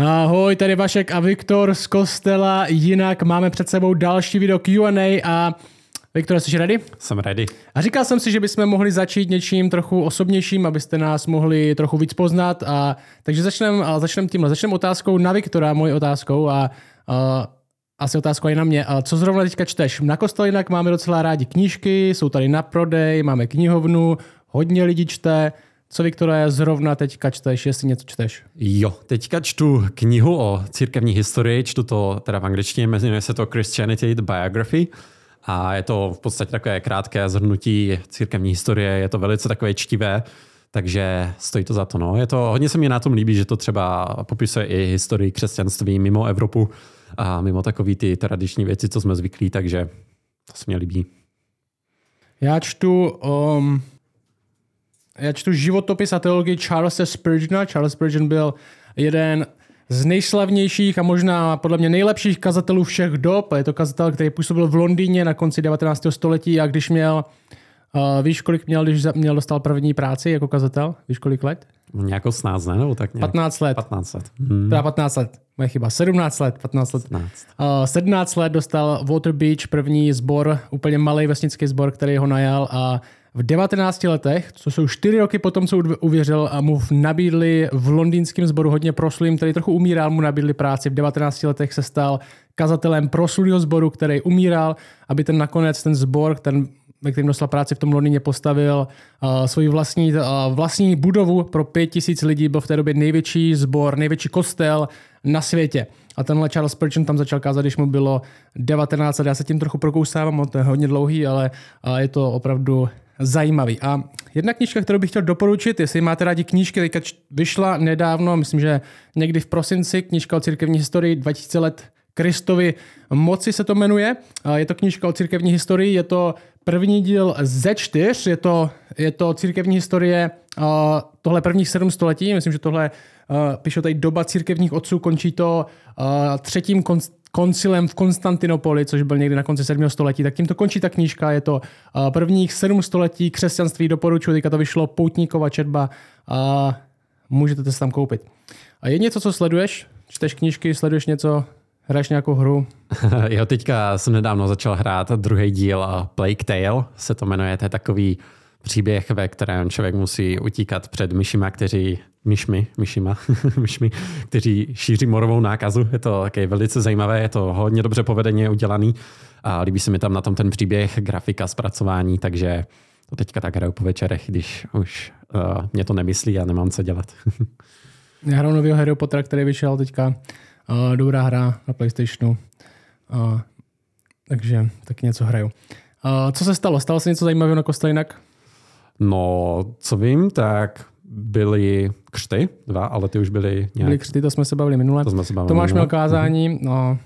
Ahoj, tady Vašek a Viktor z Kostela. Jinak máme před sebou další video Q&A a Viktor, jsi ready? Jsem ready. A říkal jsem si, že bychom mohli začít něčím trochu osobnějším, abyste nás mohli trochu víc poznat. A, takže začneme začnem tímhle. Začneme otázkou na Viktora, mojí otázkou a, a asi otázka i na mě. A co zrovna teďka čteš? Na kostel jinak máme docela rádi knížky, jsou tady na prodej, máme knihovnu, hodně lidí čte. Co, Viktore, zrovna teďka čteš, jestli něco čteš? Jo, teďka čtu knihu o církevní historii, čtu to teda v angličtině, jmenuje se to Christianity the Biography. A je to v podstatě takové krátké zhrnutí církevní historie, je to velice takové čtivé, takže stojí to za to. No. Je to, hodně se mi na tom líbí, že to třeba popisuje i historii křesťanství mimo Evropu a mimo takové ty tradiční věci, co jsme zvyklí, takže to se mi líbí. Já čtu um, já čtu životopis a teologii Charlesa Spurgeona. Charles Spurgeon byl jeden z nejslavnějších a možná podle mě nejlepších kazatelů všech dob. Je to kazatel, který působil v Londýně na konci 19. století a když měl, uh, víš, kolik měl, když měl dostal první práci jako kazatel? Víš, kolik let? Nějakou 16, ne? Nebo tak nějak. 15 let. 15 let. Hmm. Teda 15 let. Moje chyba. 17 let. 15 let. 17. Uh, 17 let dostal Water Beach první sbor, úplně malý vesnický sbor, který ho najal a v 19 letech, co jsou 4 roky potom, co uvěřil, a mu nabídli v londýnském sboru hodně proslým, který trochu umíral, mu nabídli práci. V 19 letech se stal kazatelem proslulého sboru, který umíral, aby ten nakonec ten sbor, ten ve kterém dostal práci v tom Londýně, postavil uh, svoji vlastní, uh, vlastní budovu pro pět tisíc lidí. Byl v té době největší sbor, největší kostel na světě. A tenhle Charles Spurgeon tam začal kázat, když mu bylo 19 let. Já se tím trochu prokousávám, to je hodně dlouhý, ale uh, je to opravdu zajímavý. A jedna knížka, kterou bych chtěl doporučit, jestli máte rádi knížky, teďka vyšla nedávno, myslím, že někdy v prosinci, knížka o církevní historii 2000 let Kristovi moci se to jmenuje. Je to knížka o církevní historii, je to první díl ze čtyř, je to, je to církevní historie tohle prvních sedm století, myslím, že tohle píšu tady doba církevních otců, končí to třetím koncilem v Konstantinopoli, což byl někdy na konci 7. století, tak tím to končí ta knížka. Je to prvních 7 století křesťanství, doporučuji, teďka to vyšlo Poutníkova četba a můžete to se tam koupit. A je něco, co sleduješ? Čteš knížky, sleduješ něco, hraješ nějakou hru? jo, teďka jsem nedávno začal hrát druhý díl Plague Tale, se to jmenuje, to je takový příběh, ve kterém člověk musí utíkat před myšima, kteří myšmi, myšima, myšmi, kteří šíří morovou nákazu. Je to také velice zajímavé, je to hodně dobře povedeně udělaný a líbí se mi tam na tom ten příběh, grafika, zpracování, takže to teďka tak hraju po večerech, když už uh, mě to nemyslí a nemám co dělat. Já hraju nového Harry Pottera, který vyšel teďka. Uh, dobrá hra na Playstationu. Uh, takže taky něco hraju. Uh, co se stalo? Stalo se něco zajímavého na Kostelinak? No, co vím, tak byly křty, dva, ale ty už byly nějak... Byly křty, to jsme se bavili minule. To jsme se bavili Tomáš minule. měl kázání, mm-hmm. no,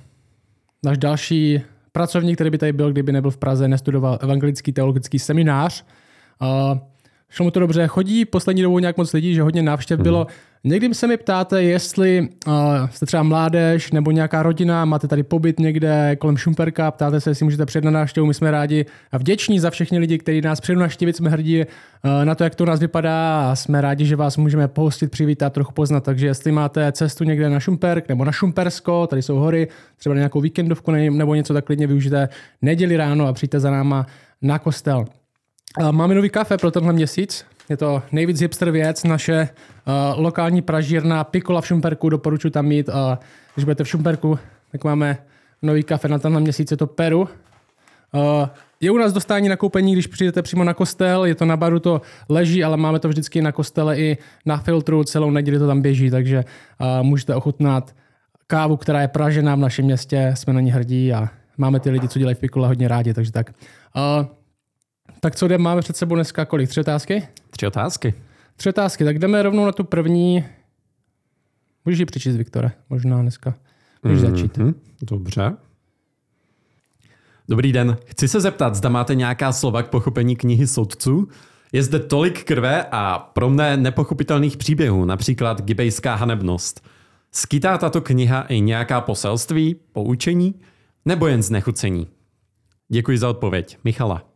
náš další pracovník, který by tady byl, kdyby nebyl v Praze, nestudoval evangelický teologický seminář. Uh, šlo mu to dobře. Chodí poslední dobou nějak moc lidí, že hodně návštěv hmm. bylo. Někdy se mi ptáte, jestli uh, jste třeba mládež nebo nějaká rodina, máte tady pobyt někde kolem Šumperka, ptáte se, jestli můžete přijet na návštěvu. My jsme rádi a vděční za všechny lidi, kteří nás přijdou navštívit. Jsme hrdí uh, na to, jak to u nás vypadá a jsme rádi, že vás můžeme pohostit, přivítat, trochu poznat. Takže jestli máte cestu někde na Šumperk nebo na Šumpersko, tady jsou hory, třeba na nějakou víkendovku nebo něco, tak klidně využijte neděli ráno a přijďte za náma na kostel. Máme nový kafe pro tenhle měsíc. Je to nejvíc hipster věc, naše uh, lokální pražírna Pikola v Šumperku, doporučuji tam mít. Uh, když budete v Šumperku, tak máme nový kafe na tenhle měsíc, je to Peru. Uh, je u nás dostání na koupení, když přijdete přímo na kostel, je to na baru, to leží, ale máme to vždycky na kostele i na filtru, celou neděli to tam běží, takže uh, můžete ochutnat kávu, která je pražená v našem městě, jsme na ní hrdí a máme ty lidi, co dělají v Pikole hodně rádi, takže tak. Uh, tak co jdeme, máme před sebou dneska kolik? Tři otázky? Tři otázky. Tři otázky, tak jdeme rovnou na tu první. Můžeš ji přečíst, Viktore, možná dneska. Můžeš mm-hmm. začít. Dobře. Dobrý den. Chci se zeptat, zda máte nějaká slova k pochopení knihy soudců? Je zde tolik krve a pro mne nepochopitelných příběhů, například gibejská hanebnost. Skytá tato kniha i nějaká poselství, poučení, nebo jen znechucení? Děkuji za odpověď. Michala.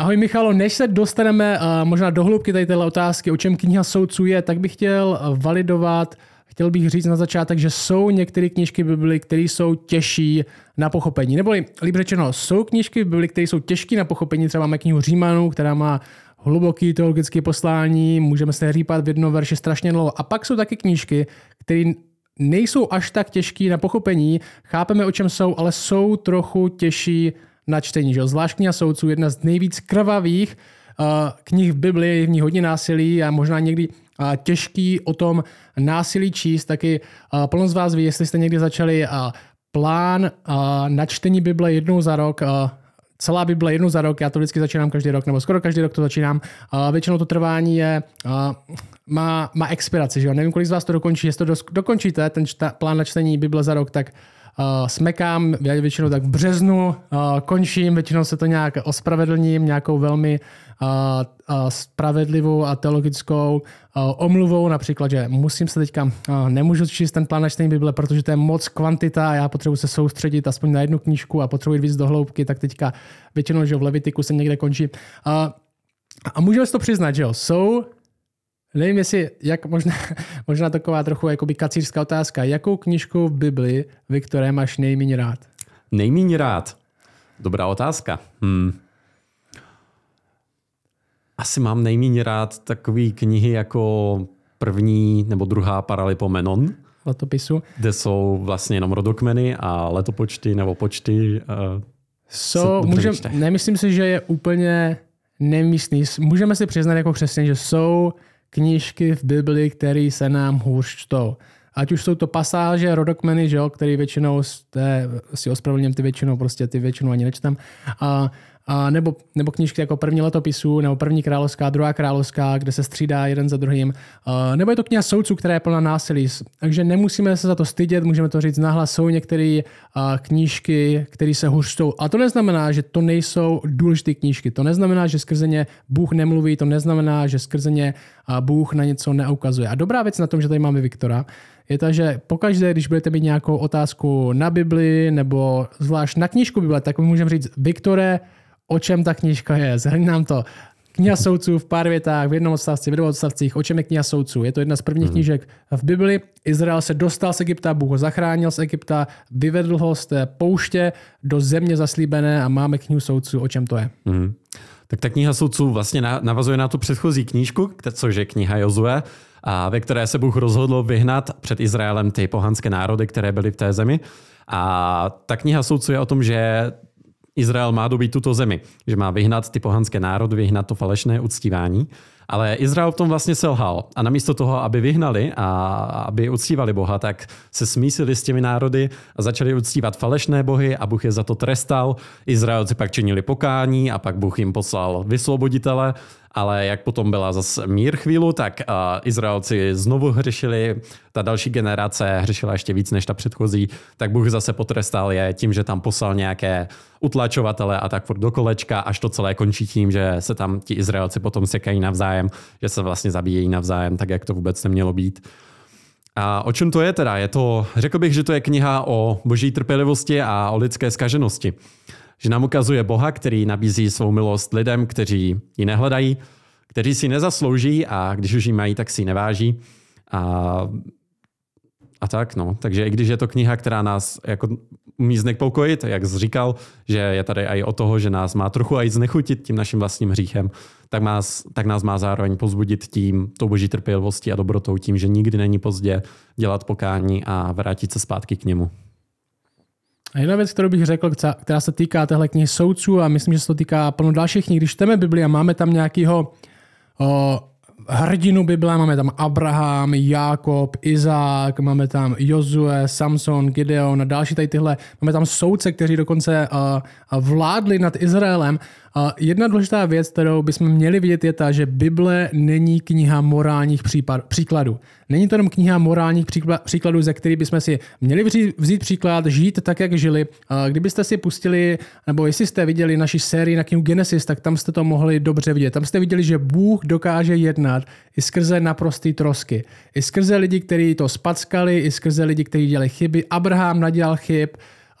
Ahoj Michalo, než se dostaneme uh, možná do hloubky tady téhle otázky, o čem kniha soudců je, tak bych chtěl validovat chtěl bych říct na začátek, že jsou některé knížky Bibli, které jsou těžší na pochopení. Nebo líp řečeno, jsou knížky Bibli, které jsou těžké na pochopení. Třeba máme knihu Římanů, která má hluboký teologické poslání, můžeme se hřípat v jednom verši strašně dlouho. A pak jsou taky knížky, které nejsou až tak těžké na pochopení, chápeme, o čem jsou, ale jsou trochu těžší na čtení. Že? Zvlášť kniha soudců, jedna z nejvíc krvavých uh, knih v Biblii, je v ní hodně násilí a možná někdy uh, těžký o tom násilí číst. Taky uh, plno z vás ví, jestli jste někdy začali uh, plán uh, na čtení Bible jednou za rok, uh, celá Bible jednou za rok, já to vždycky začínám každý rok, nebo skoro každý rok to začínám. Uh, většinou to trvání je, uh, má, má expiraci, že jo? Nevím, kolik z vás to dokončí, jestli to dokončíte, ten čta, plán na čtení Bible za rok, tak uh, smekám, já většinou tak v březnu uh, končím, většinou se to nějak ospravedlním, nějakou velmi uh, uh, spravedlivou a teologickou uh, omluvou, například, že musím se teďka, uh, nemůžu číst ten plán na čtení Bible, protože to je moc kvantita a já potřebuji se soustředit aspoň na jednu knížku a potřebuji víc do hloubky, tak teďka většinou, že v Levitiku se někde končí. Uh, a můžeme si to přiznat, že jo, jsou Nevím, jestli, jak možná, možná taková trochu jakoby kacířská otázka. Jakou knižku v Bibli, vy, které máš nejméně rád? Nejméně rád? Dobrá otázka. Hmm. Asi mám nejméně rád takové knihy jako první nebo druhá Paralipomenon. Letopisu. Kde jsou vlastně jenom rodokmeny a letopočty nebo počty. Uh, so, můžem, nemyslím si, že je úplně nemístný. Můžeme si přiznat jako křesťan, že jsou knížky v Bibli, které se nám hůř čtou. Ať už jsou to pasáže, rodokmeny, že jo, který většinou, jste, si ospravedlním ty většinou, prostě ty většinou ani nečtem. A a nebo, nebo knížky jako první letopisů, nebo první královská, druhá královská, kde se střídá jeden za druhým. A nebo je to kniha soudců, která je plná násilí. Takže nemusíme se za to stydět, můžeme to říct nahlas. Jsou některé knížky, které se hustou. A to neznamená, že to nejsou důležité knížky. To neznamená, že skrze ně Bůh nemluví, to neznamená, že skrze ně Bůh na něco neukazuje. A dobrá věc na tom, že tady máme Viktora, je to, že pokaždé, když budete mít nějakou otázku na Bibli nebo zvlášť na knížku Bible, tak můžeme říct, Viktore, o čem ta knížka je. Zhrň nám to. Kniha soudců v pár větách, v jednom odstavci, v dvou odstavcích. O čem je kniha soudců? Je to jedna z prvních mm. knížek v Bibli. Izrael se dostal z Egypta, Bůh ho zachránil z Egypta, vyvedl ho z té pouště do země zaslíbené a máme knihu soudců. O čem to je? Mm. Tak ta kniha soudců vlastně navazuje na tu předchozí knížku, což je kniha Jozue, a ve které se Bůh rozhodl vyhnat před Izraelem ty pohanské národy, které byly v té zemi. A ta kniha soudců je o tom, že Izrael má dobít tuto zemi, že má vyhnat ty pohanské národy, vyhnat to falešné uctívání. Ale Izrael v tom vlastně selhal. A namísto toho, aby vyhnali a aby uctívali Boha, tak se smísili s těmi národy a začali uctívat falešné bohy a Bůh je za to trestal. Izraelci pak činili pokání a pak Bůh jim poslal vysvoboditele ale jak potom byla zase mír chvíli, tak Izraelci znovu hřešili, ta další generace hřešila ještě víc než ta předchozí, tak Bůh zase potrestal je tím, že tam poslal nějaké utlačovatele a tak furt do kolečka, až to celé končí tím, že se tam ti Izraelci potom sekají navzájem, že se vlastně zabíjejí navzájem, tak jak to vůbec nemělo být. A o čem to je teda? Je to, řekl bych, že to je kniha o boží trpělivosti a o lidské skaženosti že nám ukazuje Boha, který nabízí svou milost lidem, kteří ji nehledají, kteří si nezaslouží a když už ji mají, tak si ji neváží. A, a tak, no. Takže i když je to kniha, která nás jako umí znepokojit, jak jsi říkal, že je tady i o toho, že nás má trochu i znechutit tím naším vlastním hříchem, tak, nás, tak nás má zároveň pozbudit tím, tou boží trpělivostí a dobrotou, tím, že nikdy není pozdě dělat pokání a vrátit se zpátky k němu. A jedna věc, kterou bych řekl, která se týká téhle knihy soudců a myslím, že se to týká plno dalších knih, když čteme Bibli a máme tam nějakého hrdinu Bible, máme tam Abraham, Jákob, Izák, máme tam Jozue, Samson, Gideon a další tady tyhle. Máme tam soudce, kteří dokonce uh, vládli nad Izraelem. Uh, jedna důležitá věc, kterou bychom měli vidět, je ta, že Bible není kniha morálních případ, příkladů. Není to jenom kniha morálních příkladů, ze kterých bychom si měli vzít příklad, žít tak, jak žili. Kdybyste si pustili, nebo jestli jste viděli naši sérii na knihu Genesis, tak tam jste to mohli dobře vidět. Tam jste viděli, že Bůh dokáže jednat i skrze naprostý trosky. I skrze lidi, kteří to spackali, i skrze lidi, kteří dělali chyby. Abraham nadělal chyb,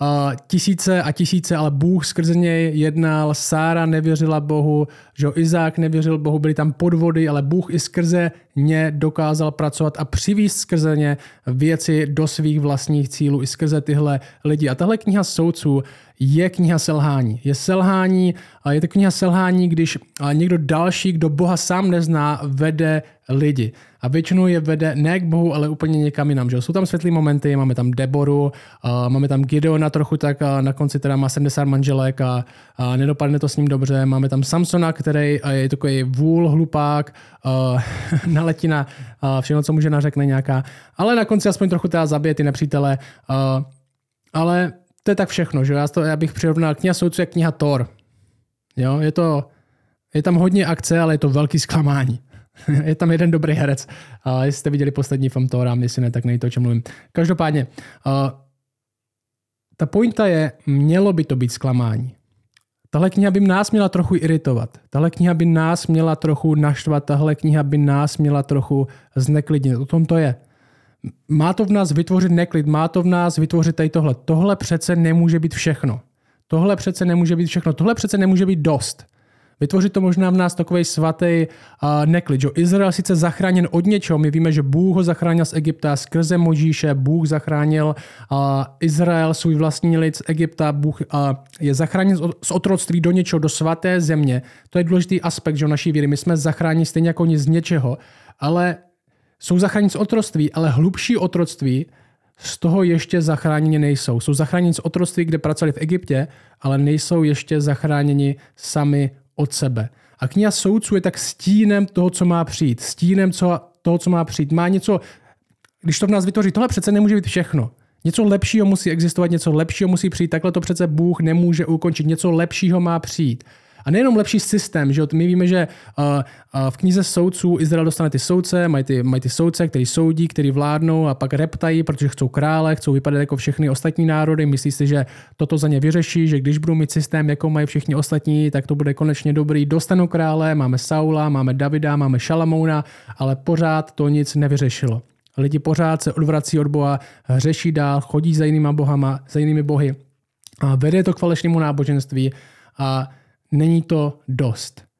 Uh, tisíce a tisíce, ale Bůh skrze něj jednal, Sára nevěřila Bohu, že Izák nevěřil Bohu, byly tam podvody, ale Bůh i skrze ně dokázal pracovat a přivízt skrze ně věci do svých vlastních cílů, i skrze tyhle lidi. A tahle kniha soudců je kniha selhání. Je selhání, je to kniha selhání, když někdo další, kdo Boha sám nezná, vede lidi. A většinou je vede ne k Bohu, ale úplně někam jinam. Že? Jsou tam světlý momenty, máme tam Deboru, máme tam Gideona trochu tak na konci teda má 70 manželek a, nedopadne to s ním dobře. Máme tam Samsona, který je takový vůl, hlupák, naletí na všechno, co může nařekne nějaká. Ale na konci aspoň trochu teda zabije ty nepřítele. Ale to je tak všechno, že já, to, já bych přirovnal kniha soudců jak kniha Thor. Jo, je to, je tam hodně akce, ale je to velký zklamání. je tam jeden dobrý herec. Uh, jestli jste viděli poslední film Thora, jestli ne, tak nejde to, o čem mluvím. Každopádně, uh, ta pointa je, mělo by to být zklamání. Tahle kniha by nás měla trochu iritovat. Tahle kniha by nás měla trochu naštvat. Tahle kniha by nás měla trochu zneklidnit. O tom to je. Má to v nás vytvořit neklid, má to v nás vytvořit tady tohle. Tohle přece nemůže být všechno. Tohle přece nemůže být všechno. Tohle přece nemůže být dost. Vytvořit to možná v nás takový svatý uh, neklid. Že? Izrael sice zachráněn od něčeho, my víme, že Bůh ho zachránil z Egypta skrze Možíše, Bůh zachránil uh, Izrael, svůj vlastní lid z Egypta, Bůh uh, je zachráněn z otroctví do něčeho, do svaté země. To je důležitý aspekt že, naší víry. My jsme zachráněni stejně jako oni z něčeho, ale jsou zachráněni z otroctví, ale hlubší otroctví z toho ještě zachráněni nejsou. Jsou zachráněni z otroctví, kde pracovali v Egyptě, ale nejsou ještě zachráněni sami od sebe. A kniha soudců je tak stínem toho, co má přijít. Stínem co, toho, co má přijít. Má něco, když to v nás vytvoří, tohle přece nemůže být všechno. Něco lepšího musí existovat, něco lepšího musí přijít. Takhle to přece Bůh nemůže ukončit. Něco lepšího má přijít. A nejenom lepší systém, že my víme, že uh, uh, v knize soudců Izrael dostane ty soudce, mají ty, mají ty soudce, který soudí, který vládnou a pak reptají, protože chcou krále, chcou vypadat jako všechny ostatní národy. Myslí si, že toto za ně vyřeší, že když budou mít systém, jako mají všichni ostatní, tak to bude konečně dobrý. Dostanou krále, máme Saula, máme Davida, máme Šalamouna, ale pořád to nic nevyřešilo. Lidi pořád se odvrací od Boha, řeší dál, chodí za jinými bohama, za jinými bohy. A vede to k falešnému náboženství a není to dost.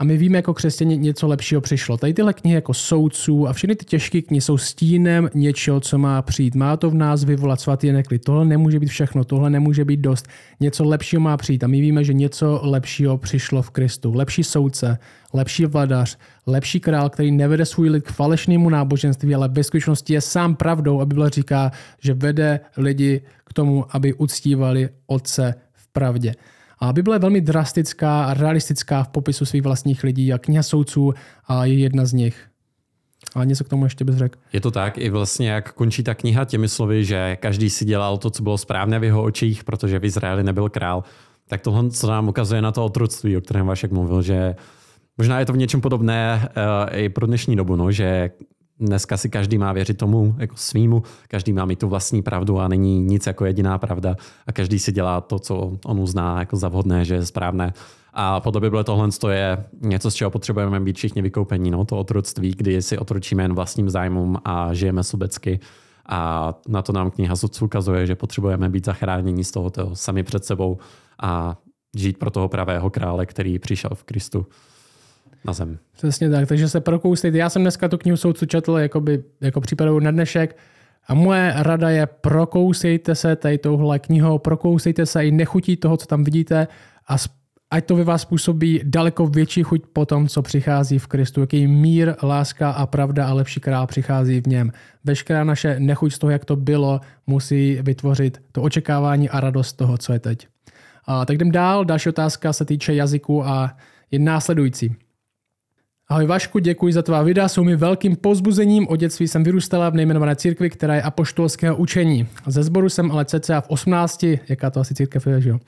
A my víme jako křesťané něco lepšího přišlo. Tady tyhle knihy jako soudců a všechny ty těžké knihy jsou stínem něčeho, co má přijít. Má to v nás vyvolat svatý neklid. Tohle nemůže být všechno, tohle nemůže být dost. Něco lepšího má přijít. A my víme, že něco lepšího přišlo v Kristu. Lepší soudce, lepší vladař, lepší král, který nevede svůj lid k falešnému náboženství, ale ve skutečnosti je sám pravdou a Bible říká, že vede lidi k tomu, aby uctívali Otce v pravdě. A Bible je velmi drastická a realistická v popisu svých vlastních lidí a kniha soudců je jedna z nich. A něco k tomu ještě bys řekl. Je to tak, i vlastně jak končí ta kniha těmi slovy, že každý si dělal to, co bylo správné v jeho očích, protože v Izraeli nebyl král, tak tohle, co nám ukazuje na to otroctví, o kterém Vašek mluvil, že možná je to v něčem podobné uh, i pro dnešní dobu, no, že dneska si každý má věřit tomu jako svýmu, každý má mít tu vlastní pravdu a není nic jako jediná pravda a každý si dělá to, co on uzná jako za vhodné, že je správné. A podle Bible tohle je něco, z čeho potřebujeme být všichni vykoupení, no, to otroctví, kdy si otročíme jen vlastním zájmům a žijeme sobecky. A na to nám kniha Sudců ukazuje, že potřebujeme být zachráněni z tohoto sami před sebou a žít pro toho pravého krále, který přišel v Kristu na zem. Přesně tak, takže se prokousejte. Já jsem dneska tu knihu soudcu četl jakoby, jako přípravu na dnešek a moje rada je prokousejte se tady touhle knihou, prokousejte se i nechutí toho, co tam vidíte a ať to ve vás působí daleko větší chuť po tom, co přichází v Kristu, jaký mír, láska a pravda a lepší král přichází v něm. Veškerá naše nechuť z toho, jak to bylo, musí vytvořit to očekávání a radost toho, co je teď. A tak jdem dál. Další otázka se týče jazyku a je následující. Ahoj Vašku, děkuji za tvá videa, jsou mi velkým pozbuzením. Od dětství jsem vyrůstala v nejmenované církvi, která je apoštolského učení. Ze sboru jsem ale cca v 18, jaká to asi církev je, že jo?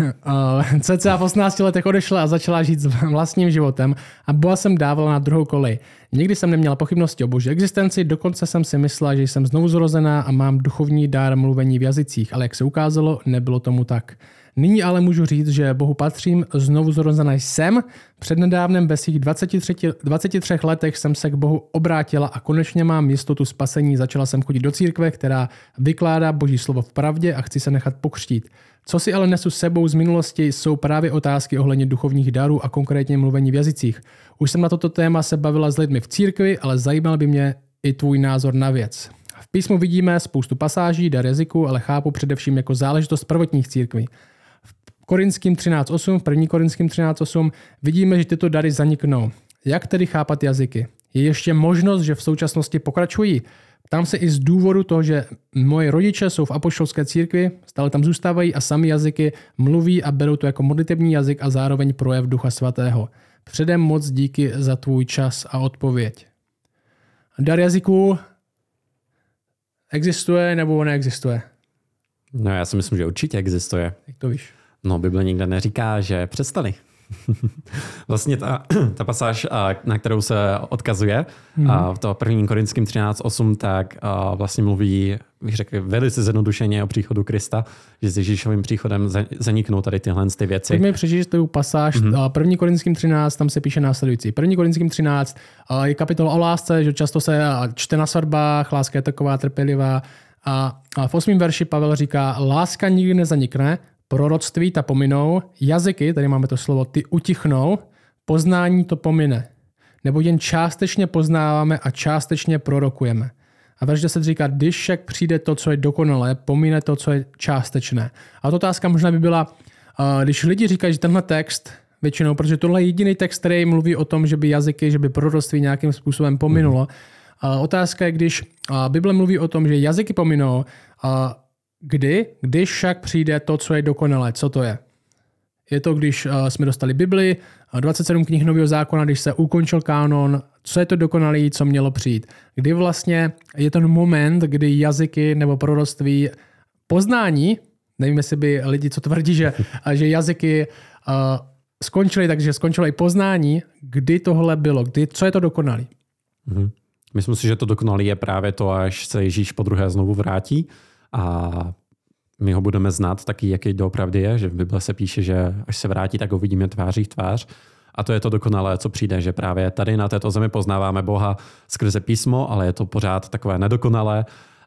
cca v 18 letech odešla a začala žít s vlastním životem a Boha jsem dávala na druhou kolej. Nikdy jsem neměla pochybnosti o boží existenci, dokonce jsem si myslela, že jsem znovu zrozená a mám duchovní dár mluvení v jazycích, ale jak se ukázalo, nebylo tomu tak. Nyní ale můžu říct, že Bohu patřím, znovu zrozená jsem. Přednedávnem ve svých 23, 23 letech jsem se k Bohu obrátila a konečně mám jistotu spasení. Začala jsem chodit do církve, která vykládá Boží slovo v pravdě a chci se nechat pokřtít. Co si ale nesu sebou z minulosti, jsou právě otázky ohledně duchovních darů a konkrétně mluvení v jazycích. Už jsem na toto téma se bavila s lidmi v církvi, ale zajímal by mě i tvůj názor na věc. V písmu vidíme spoustu pasáží, dar jazyku, ale chápu především jako záležitost prvotních církví. Korinským 13.8, v 1. Korinským 13.8 vidíme, že tyto dary zaniknou. Jak tedy chápat jazyky? Je ještě možnost, že v současnosti pokračují? Tam se i z důvodu toho, že moje rodiče jsou v apoštolské církvi, stále tam zůstávají a sami jazyky mluví a berou to jako modlitební jazyk a zároveň projev Ducha Svatého. Předem moc díky za tvůj čas a odpověď. Dar jazyků existuje nebo neexistuje? No já si myslím, že určitě existuje. Jak to víš? No Bible nikde neříká, že přestali. vlastně ta, ta pasáž, na kterou se odkazuje mm-hmm. v toho prvním korinským 13.8, tak vlastně mluví, bych řekl, velice zjednodušeně o příchodu Krista, že s Ježíšovým příchodem zaniknou tady tyhle ty věci. Pojďme přečíst tu pasáž. Mm-hmm. První korinským 13, tam se píše následující. První korinským 13 je kapitola o lásce, že často se čte na svatbách, láska je taková trpělivá. A v osmém verši Pavel říká, láska nikdy nezanikne, Proroctví ta pominou, jazyky, tady máme to slovo, ty utichnou, poznání to pomine. Nebo jen částečně poznáváme a částečně prorokujeme. A verš 10 říká, když však přijde to, co je dokonalé, pomine to, co je částečné. A to otázka možná by byla, když lidi říkají, že tenhle text většinou, protože tohle je jediný text, který mluví o tom, že by jazyky, že by proroctví nějakým způsobem pominulo. A otázka je, když Bible mluví o tom, že jazyky pominou, Kdy? Když však přijde to, co je dokonalé. Co to je? Je to, když uh, jsme dostali Bibli, 27 knih Nového zákona, když se ukončil kánon, co je to dokonalé, co mělo přijít. Kdy vlastně je ten moment, kdy jazyky nebo proroctví, poznání, nevím, jestli by lidi, co tvrdí, že, že jazyky uh, skončily, takže skončilo i poznání, kdy tohle bylo, kdy, co je to dokonalé. Mm-hmm. Myslím si, že to dokonalé je právě to, až se Ježíš po druhé znovu vrátí a my ho budeme znát taky, jaký doopravdy je, že v Bible se píše, že až se vrátí, tak ho vidíme tváří v tvář. A to je to dokonalé, co přijde, že právě tady na této zemi poznáváme Boha skrze písmo, ale je to pořád takové nedokonalé.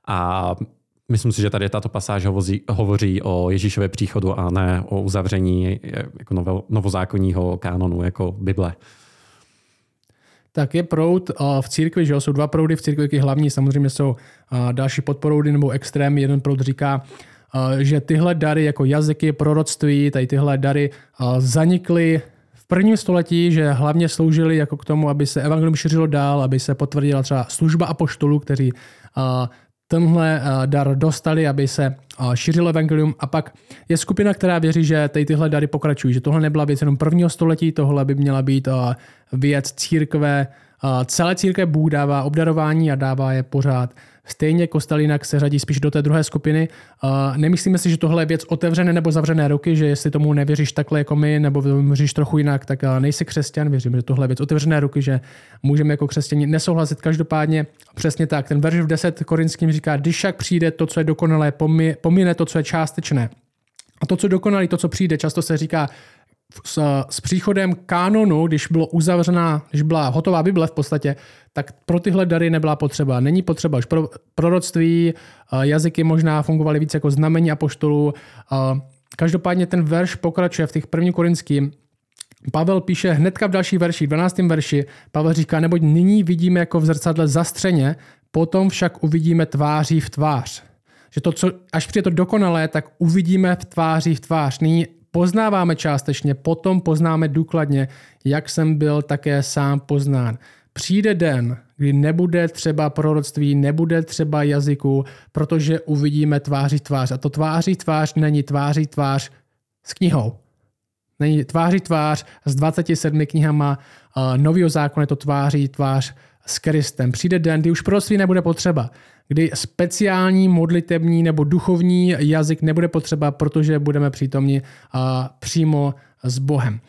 A myslím si, že tady tato pasáž hovoří, hovoří o Ježíšově příchodu a ne o uzavření jako novo, novozákonního kánonu jako Bible tak je proud v církvi, že jo, jsou dva proudy v církvi, hlavní samozřejmě jsou další podporoudy nebo extrémy. Jeden proud říká, že tyhle dary jako jazyky, proroctví, tady tyhle dary zanikly v prvním století, že hlavně sloužily jako k tomu, aby se evangelium šířilo dál, aby se potvrdila třeba služba apoštolů, kteří tenhle dar dostali, aby se šířilo evangelium. A pak je skupina, která věří, že tady tyhle dary pokračují, že tohle nebyla věc jenom prvního století, tohle by měla být věc církve, celé církev Bůh dává obdarování a dává je pořád. Stejně Kostelinak se řadí spíš do té druhé skupiny. Nemyslíme si, že tohle je věc otevřené nebo zavřené ruky, že jestli tomu nevěříš takhle jako my, nebo věříš trochu jinak, tak nejsi křesťan. Věřím, že tohle je věc otevřené ruky, že můžeme jako křesťani nesouhlasit. Každopádně přesně tak. Ten verš v 10 korinským říká, když však přijde to, co je dokonalé, pomine to, co je částečné. A to, co dokonalý, to, co přijde, často se říká, s, s příchodem kánonu, když bylo uzavřená, když byla hotová Bible v podstatě, tak pro tyhle dary nebyla potřeba. Není potřeba už pro, proroctví, jazyky možná fungovaly víc jako znamení apoštolů. Každopádně ten verš pokračuje v těch první korinským. Pavel píše hnedka v další verši, 12. verši, Pavel říká, neboť nyní vidíme jako v zrcadle zastřeně, potom však uvidíme tváří v tvář. Že to, co, až přijde to dokonalé, tak uvidíme v tváří v tvář. Nyní poznáváme částečně, potom poznáme důkladně, jak jsem byl také sám poznán. Přijde den, kdy nebude třeba proroctví, nebude třeba jazyku, protože uvidíme tváří tvář. A to tváří tvář není tváří tvář s knihou. Není tváří tvář s 27 knihama uh, nového zákona, je to tváří tvář s Kristem. Přijde den, kdy už proroctví nebude potřeba kdy speciální modlitební nebo duchovní jazyk nebude potřeba, protože budeme přítomni přímo s Bohem.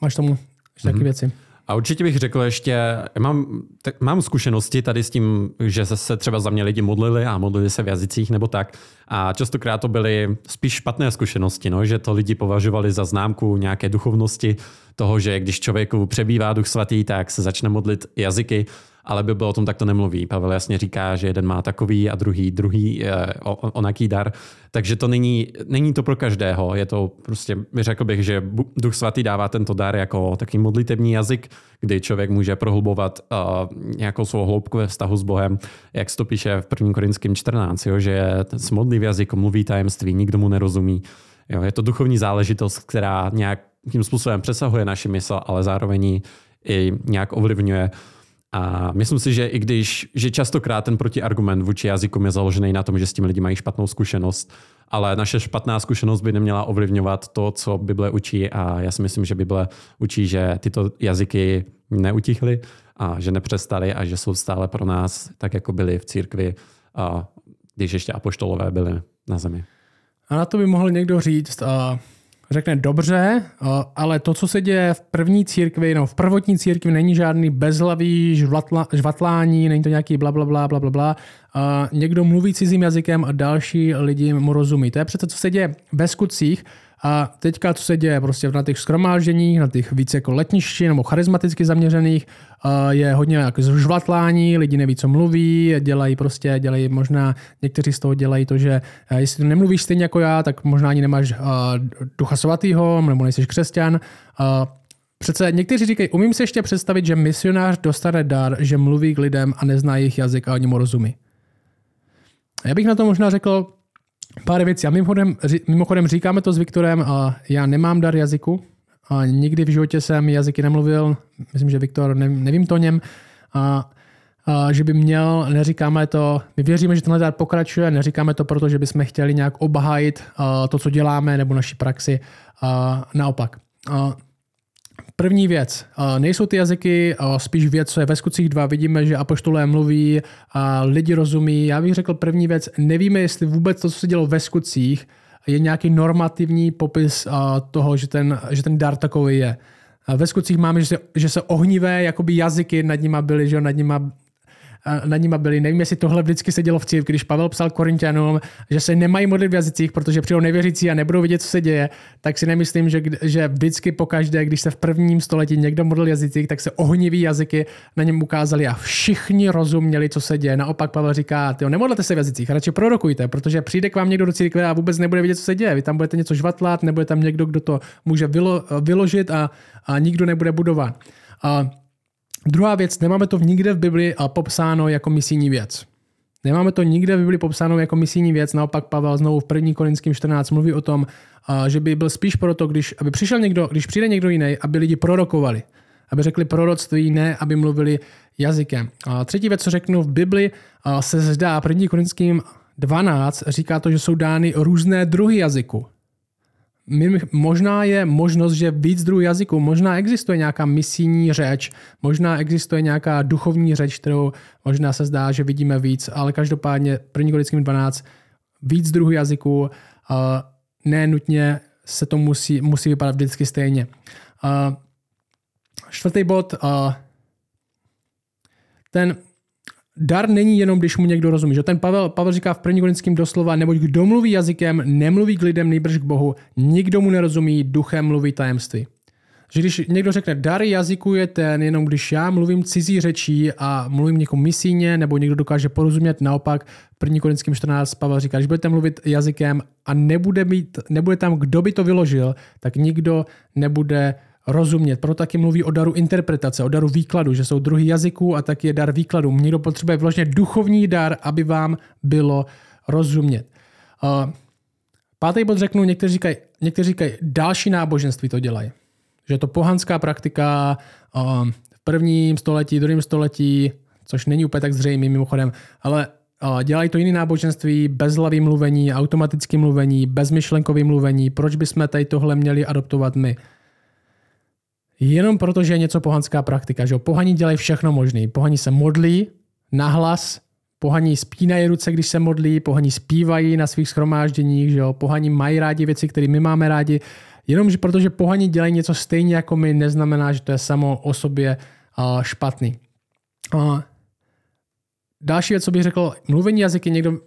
máš tomu ještě mm-hmm. taky věci? A určitě bych řekl ještě, mám, tak, mám zkušenosti tady s tím, že se třeba za mě lidi modlili a modlili se v jazycích nebo tak. A častokrát to byly spíš špatné zkušenosti, no, že to lidi považovali za známku nějaké duchovnosti, toho, že když člověku přebývá duch svatý, tak se začne modlit jazyky ale Bible o tom takto nemluví. Pavel jasně říká, že jeden má takový a druhý druhý eh, onaký dar. Takže to není, není to pro každého. Je to prostě, řekl bych, že Duch Svatý dává tento dar jako taký modlitební jazyk, kdy člověk může prohlubovat uh, nějakou svou hloubku ve vztahu s Bohem, jak se to píše v 1. Korinském 14, jo, že s modlý jazyk mluví tajemství, nikdo mu nerozumí. Jo, je to duchovní záležitost, která nějakým způsobem přesahuje naši mysl, ale zároveň i nějak ovlivňuje uh, a myslím si, že i když, že častokrát ten protiargument vůči jazykům je založený na tom, že s tím lidi mají špatnou zkušenost, ale naše špatná zkušenost by neměla ovlivňovat to, co Bible učí a já si myslím, že Bible učí, že tyto jazyky neutichly a že nepřestali a že jsou stále pro nás tak, jako byli v církvi, a když ještě apoštolové byli na zemi. A na to by mohl někdo říct, a řekne dobře, ale to, co se děje v první církvi, no v prvotní církvi není žádný bezhlavý žvatla, žvatlání, není to nějaký bla, bla, bla, bla, bla, bla. A někdo mluví cizím jazykem a další lidi mu rozumí. To je přece, co se děje ve skutcích, a teďka, co se děje prostě na těch skromážděních, na těch více jako letništi nebo charismaticky zaměřených, je hodně jako zžvatlání, lidi neví, co mluví, dělají prostě, dělají možná, někteří z toho dělají to, že jestli to nemluvíš stejně jako já, tak možná ani nemáš ducha svatýho, nebo nejsi křesťan. Přece někteří říkají, umím si ještě představit, že misionář dostane dar, že mluví k lidem a nezná jejich jazyk a oni mu rozumí. Já bych na to možná řekl, Pár věcí. A mimochodem, mimochodem říkáme to s Viktorem, a já nemám dar jazyku. A nikdy v životě jsem jazyky nemluvil. Myslím, že Viktor, ne, nevím to o něm. A, a, že by měl, neříkáme to, my věříme, že tenhle dar pokračuje, neříkáme to proto, že bychom chtěli nějak obhájit a, to, co děláme, nebo naši praxi. A, naopak. A, První věc, nejsou ty jazyky spíš věc, co je ve skutcích 2. Vidíme, že apoštolé mluví a lidi rozumí. Já bych řekl první věc, nevíme, jestli vůbec to, co se dělo ve skutcích, je nějaký normativní popis toho, že ten, že ten dar takový je. Ve skutcích máme, že se, že se ohnivé jakoby jazyky nad nima byly, že nad nima na nima byli. Nevím, jestli tohle vždycky se dělo v církvi, když Pavel psal Korintianům, že se nemají modlit v jazycích, protože přijdou nevěřící a nebudou vidět, co se děje, tak si nemyslím, že, že vždycky pokaždé, když se v prvním století někdo modlil jazycích, tak se ohnivý jazyky na něm ukázali a všichni rozuměli, co se děje. Naopak Pavel říká, ty nemodlete se v jazycích, radši prorokujte, protože přijde k vám někdo do církve a vůbec nebude vidět, co se děje. Vy tam budete něco žvatlat, nebude tam někdo, kdo to může vylo, vyložit a, a nikdo nebude budovat. A Druhá věc, nemáme to nikde v Bibli popsáno jako misijní věc. Nemáme to nikde v Bibli popsáno jako misijní věc, naopak Pavel znovu v 1. Korinským 14 mluví o tom, že by byl spíš proto, když, aby přišel někdo, když přijde někdo jiný, aby lidi prorokovali, aby řekli proroctví, ne aby mluvili jazykem. A třetí věc, co řeknu v Bibli, se zdá 1. Korinským 12 říká to, že jsou dány různé druhy jazyku možná je možnost, že víc druhů jazyků, možná existuje nějaká misijní řeč, možná existuje nějaká duchovní řeč, kterou možná se zdá, že vidíme víc, ale každopádně první Korinským 12 víc druhů jazyků, ne nutně se to musí, musí vypadat vždycky stejně. Čtvrtý bod, ten dar není jenom, když mu někdo rozumí. Že ten Pavel, Pavel říká v první korinském doslova, neboť kdo mluví jazykem, nemluví k lidem, nejbrž k Bohu, nikdo mu nerozumí, duchem mluví tajemství. Že když někdo řekne, dar jazyku je ten, jenom když já mluvím cizí řečí a mluvím někomu misíně, nebo někdo dokáže porozumět, naopak první korinským 14 Pavel říká, když budete mluvit jazykem a nebude, mít, nebude tam, kdo by to vyložil, tak nikdo nebude rozumět. Proto taky mluví o daru interpretace, o daru výkladu, že jsou druhý jazyků a taky je dar výkladu. Někdo potřebuje vložně duchovní dar, aby vám bylo rozumět. Uh, pátý bod řeknu, někteří říkají, někteří říkají, další náboženství to dělají. Že to pohanská praktika uh, v prvním století, druhém století, což není úplně tak zřejmé mimochodem, ale dělají to jiné náboženství, bezhlavý mluvení, automatické mluvení, bezmyšlenkový mluvení. Proč bychom tady tohle měli adoptovat my? Jenom proto, že je něco pohanská praktika. Že Pohaní dělají všechno možné. Pohaní se modlí nahlas, pohaní spínají ruce, když se modlí, pohaní zpívají na svých schromážděních, že jo? pohaní mají rádi věci, které my máme rádi. Jenomže protože pohani dělají něco stejně jako my, neznamená, že to je samo o sobě špatný. Další věc, co bych řekl, mluvení jazyky někdo...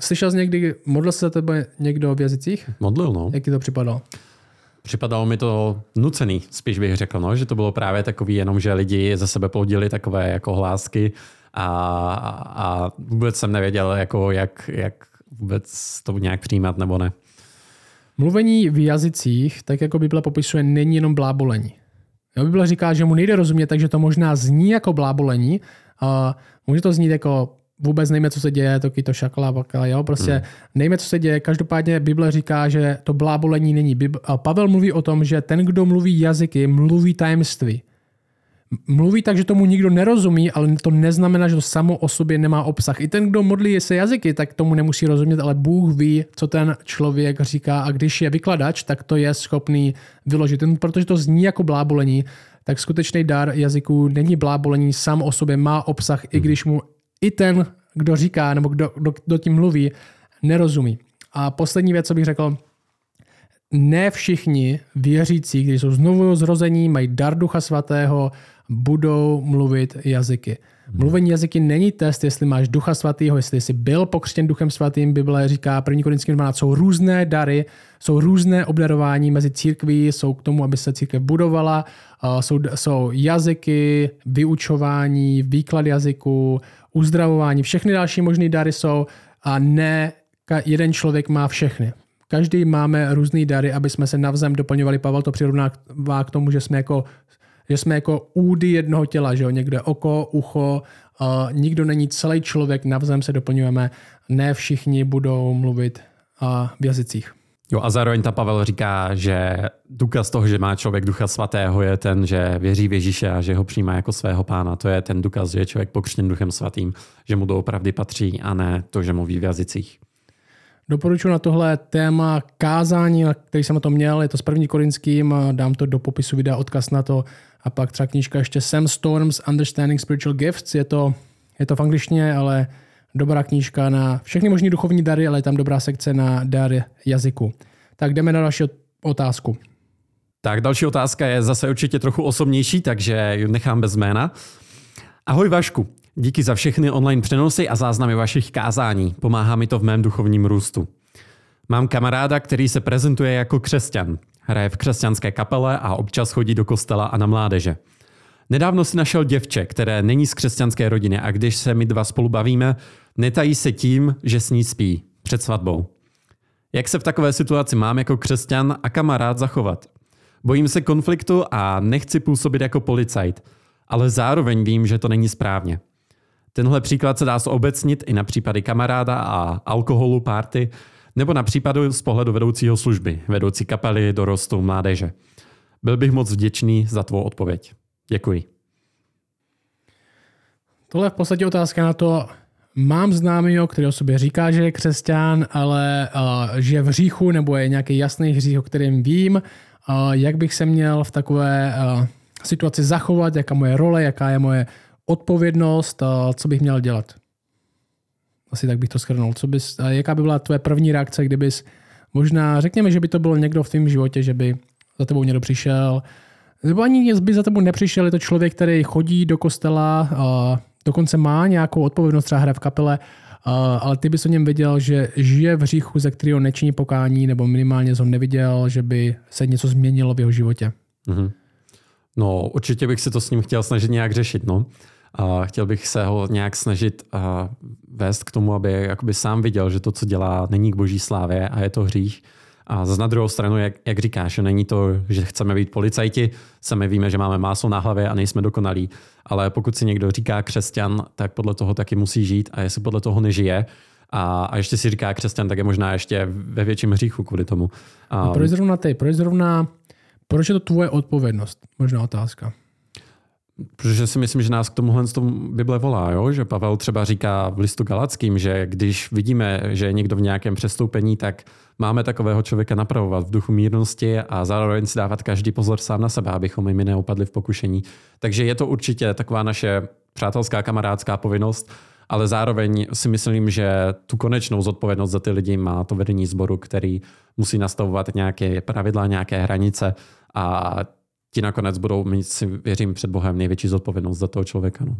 Slyšel jsi někdy, modlil se za tebe někdo v jazycích? Modlil, no. Jak ti to připadalo? Připadalo mi to nucený, spíš bych řekl, no, že to bylo právě takový jenom, že lidi ze sebe plodili takové jako hlásky a, a vůbec jsem nevěděl, jako jak, jak vůbec to nějak přijímat nebo ne. Mluvení v jazycích, tak jako Bible popisuje, není jenom blábolení. Jo, Bible říká, že mu nejde rozumět, takže to možná zní jako blábolení. Může to znít jako vůbec nejme, co se děje, to to šakla, bakala, jo, prostě hmm. nejme, co se děje. Každopádně Bible říká, že to blábolení není. Pavel mluví o tom, že ten, kdo mluví jazyky, mluví tajemství. Mluví tak, že tomu nikdo nerozumí, ale to neznamená, že to samo o sobě nemá obsah. I ten, kdo modlí se jazyky, tak tomu nemusí rozumět, ale Bůh ví, co ten člověk říká a když je vykladač, tak to je schopný vyložit. Protože to zní jako blábolení, tak skutečný dar jazyků není blábolení, sám o sobě má obsah, i když mu i ten, kdo říká, nebo kdo, kdo, kdo tím mluví, nerozumí. A poslední věc, co bych řekl, ne všichni věřící, kteří jsou znovu zrození, mají dar Ducha Svatého, budou mluvit jazyky. Mluvení jazyky není test, jestli máš Ducha Svatého, jestli jsi byl pokřtěn Duchem Svatým. Bible říká 1. Korinským 12, jsou různé dary, jsou různé obdarování mezi církví, jsou k tomu, aby se církev budovala, jsou, jsou jazyky, vyučování, výklad jazyku, uzdravování, všechny další možné dary jsou a ne jeden člověk má všechny. Každý máme různé dary, aby jsme se navzem doplňovali. Pavel to přirovná k tomu, že jsme jako, že jsme jako údy jednoho těla, že jo? někde oko, ucho, uh, nikdo není celý člověk, navzem se doplňujeme. Ne všichni budou mluvit uh, v jazycích. Jo a zároveň ta Pavel říká, že důkaz toho, že má člověk ducha svatého je ten, že věří v Ježíše a že ho přijímá jako svého pána. To je ten důkaz, že je člověk pokřtěn duchem svatým, že mu doopravdy patří a ne to, že mluví v jazycích. Doporučuji na tohle téma kázání, který jsem na to měl, je to s první korinským, dám to do popisu videa, odkaz na to. A pak třeba knížka ještě Sam Storms Understanding Spiritual Gifts, je to, je to v angličtině, ale dobrá knížka na všechny možné duchovní dary, ale je tam dobrá sekce na dar jazyku. Tak jdeme na další otázku. Tak další otázka je zase určitě trochu osobnější, takže ji nechám bez jména. Ahoj Vašku, díky za všechny online přenosy a záznamy vašich kázání. Pomáhá mi to v mém duchovním růstu. Mám kamaráda, který se prezentuje jako křesťan. Hraje v křesťanské kapele a občas chodí do kostela a na mládeže. Nedávno si našel děvče, které není z křesťanské rodiny a když se my dva spolu bavíme, netají se tím, že s ní spí před svatbou. Jak se v takové situaci mám jako křesťan a kamarád zachovat? Bojím se konfliktu a nechci působit jako policajt, ale zároveň vím, že to není správně. Tenhle příklad se dá zobecnit i na případy kamaráda a alkoholu, párty, nebo na případu z pohledu vedoucího služby, vedoucí kapely, dorostu, mládeže. Byl bych moc vděčný za tvou odpověď. Děkuji. Tohle je v podstatě otázka na to, mám známého, který o sobě říká, že je křesťan, ale uh, že v hříchu nebo je nějaký jasný hřích, o kterém vím, uh, jak bych se měl v takové uh, situaci zachovat, jaká moje role, jaká je moje odpovědnost, uh, co bych měl dělat. Asi tak bych to schrnul. Co bys, uh, jaká by byla tvoje první reakce, kdybys možná, řekněme, že by to bylo někdo v tvém životě, že by za tebou někdo přišel, nebo ani by za tebou nepřišel, je to člověk, který chodí do kostela, dokonce má nějakou odpovědnost, třeba hra v kapele, uh, ale ty bys o něm viděl, že žije v hříchu, ze kterého nečiní pokání, nebo minimálně ho neviděl, že by se něco změnilo v jeho životě. Mm-hmm. No, určitě bych se to s ním chtěl snažit nějak řešit, no. A chtěl bych se ho nějak snažit uh, vést k tomu, aby jakoby sám viděl, že to, co dělá, není k boží slávě a je to hřích a zase na druhou stranu, jak, jak říkáš, není to, že chceme být policajti, sami víme, že máme máslo na hlavě a nejsme dokonalí, ale pokud si někdo říká křesťan, tak podle toho taky musí žít a jestli podle toho nežije, a, a ještě si říká křesťan, tak je možná ještě ve větším hříchu kvůli tomu. A, proč zrovna ty? Proč zrovna, proč je to tvoje odpovědnost? Možná otázka. Protože si myslím, že nás k tomuhle z tomu Bible volá, jo? že Pavel třeba říká v listu Galackým, že když vidíme, že je někdo v nějakém přestoupení, tak máme takového člověka napravovat v duchu mírnosti a zároveň si dávat každý pozor sám na sebe, abychom jim neopadli v pokušení. Takže je to určitě taková naše přátelská, kamarádská povinnost ale zároveň si myslím, že tu konečnou zodpovědnost za ty lidi má to vedení sboru, který musí nastavovat nějaké pravidla, nějaké hranice a ti nakonec budou mít, si věřím, před Bohem největší zodpovědnost za toho člověka. No.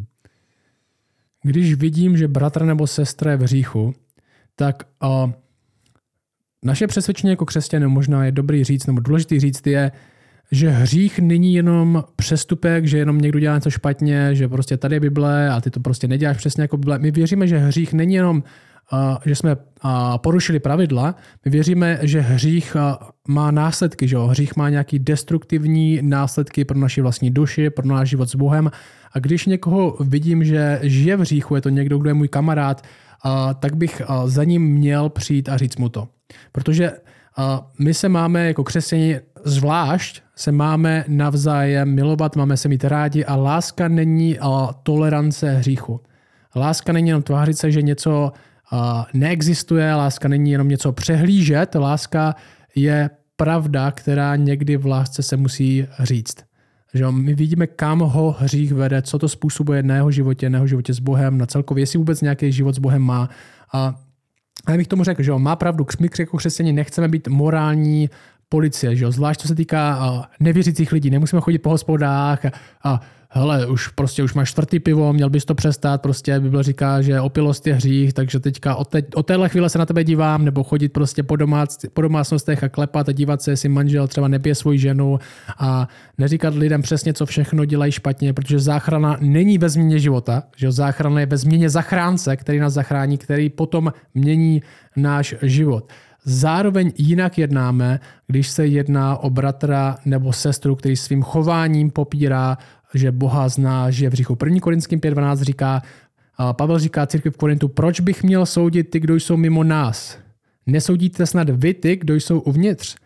Když vidím, že bratr nebo sestra je v hříchu, tak uh, naše přesvědčení jako křesťané možná je dobrý říct, nebo důležitý říct je, že hřích není jenom přestupek, že jenom někdo dělá něco špatně, že prostě tady je Bible a ty to prostě neděláš přesně jako Bible. My věříme, že hřích není jenom, že jsme porušili pravidla, my věříme, že hřích má následky, že jo? hřích má nějaký destruktivní následky pro naši vlastní duši, pro náš život s Bohem a když někoho vidím, že žije v hříchu, je to někdo, kdo je můj kamarád, tak bych za ním měl přijít a říct mu to. Protože my se máme jako křesťani zvlášť se máme navzájem milovat, máme se mít rádi a láska není tolerance hříchu. Láska není jenom tvářit se, že něco neexistuje, láska není jenom něco přehlížet, láska je pravda, která někdy v lásce se musí říct. Že my vidíme, kam ho hřích vede, co to způsobuje na jeho životě, na jeho životě s Bohem, na celkově, jestli vůbec nějaký život s Bohem má. A já bych tomu řekl, že má pravdu, my jako křesťané nechceme být morální policie, že jo, zvlášť co se týká nevěřících lidí, nemusíme chodit po hospodách a, a hele, už prostě už máš čtvrtý pivo, měl bys to přestat, prostě Bible říká, že opilost je hřích, takže teďka od, te, od téhle chvíle se na tebe dívám, nebo chodit prostě po, domác, po domácnostech a klepat a dívat se, jestli manžel třeba nebije svoji ženu a neříkat lidem přesně, co všechno dělají špatně, protože záchrana není ve změně života, že záchrana je ve změně zachránce, který nás zachrání, který potom mění náš život. Zároveň jinak jednáme, když se jedná o bratra nebo sestru, který svým chováním popírá že Boha zná, že v říchu. 1. Korinským 5.12 říká, Pavel říká církvi v Korintu, proč bych měl soudit ty, kdo jsou mimo nás? Nesoudíte snad vy ty, kdo jsou uvnitř?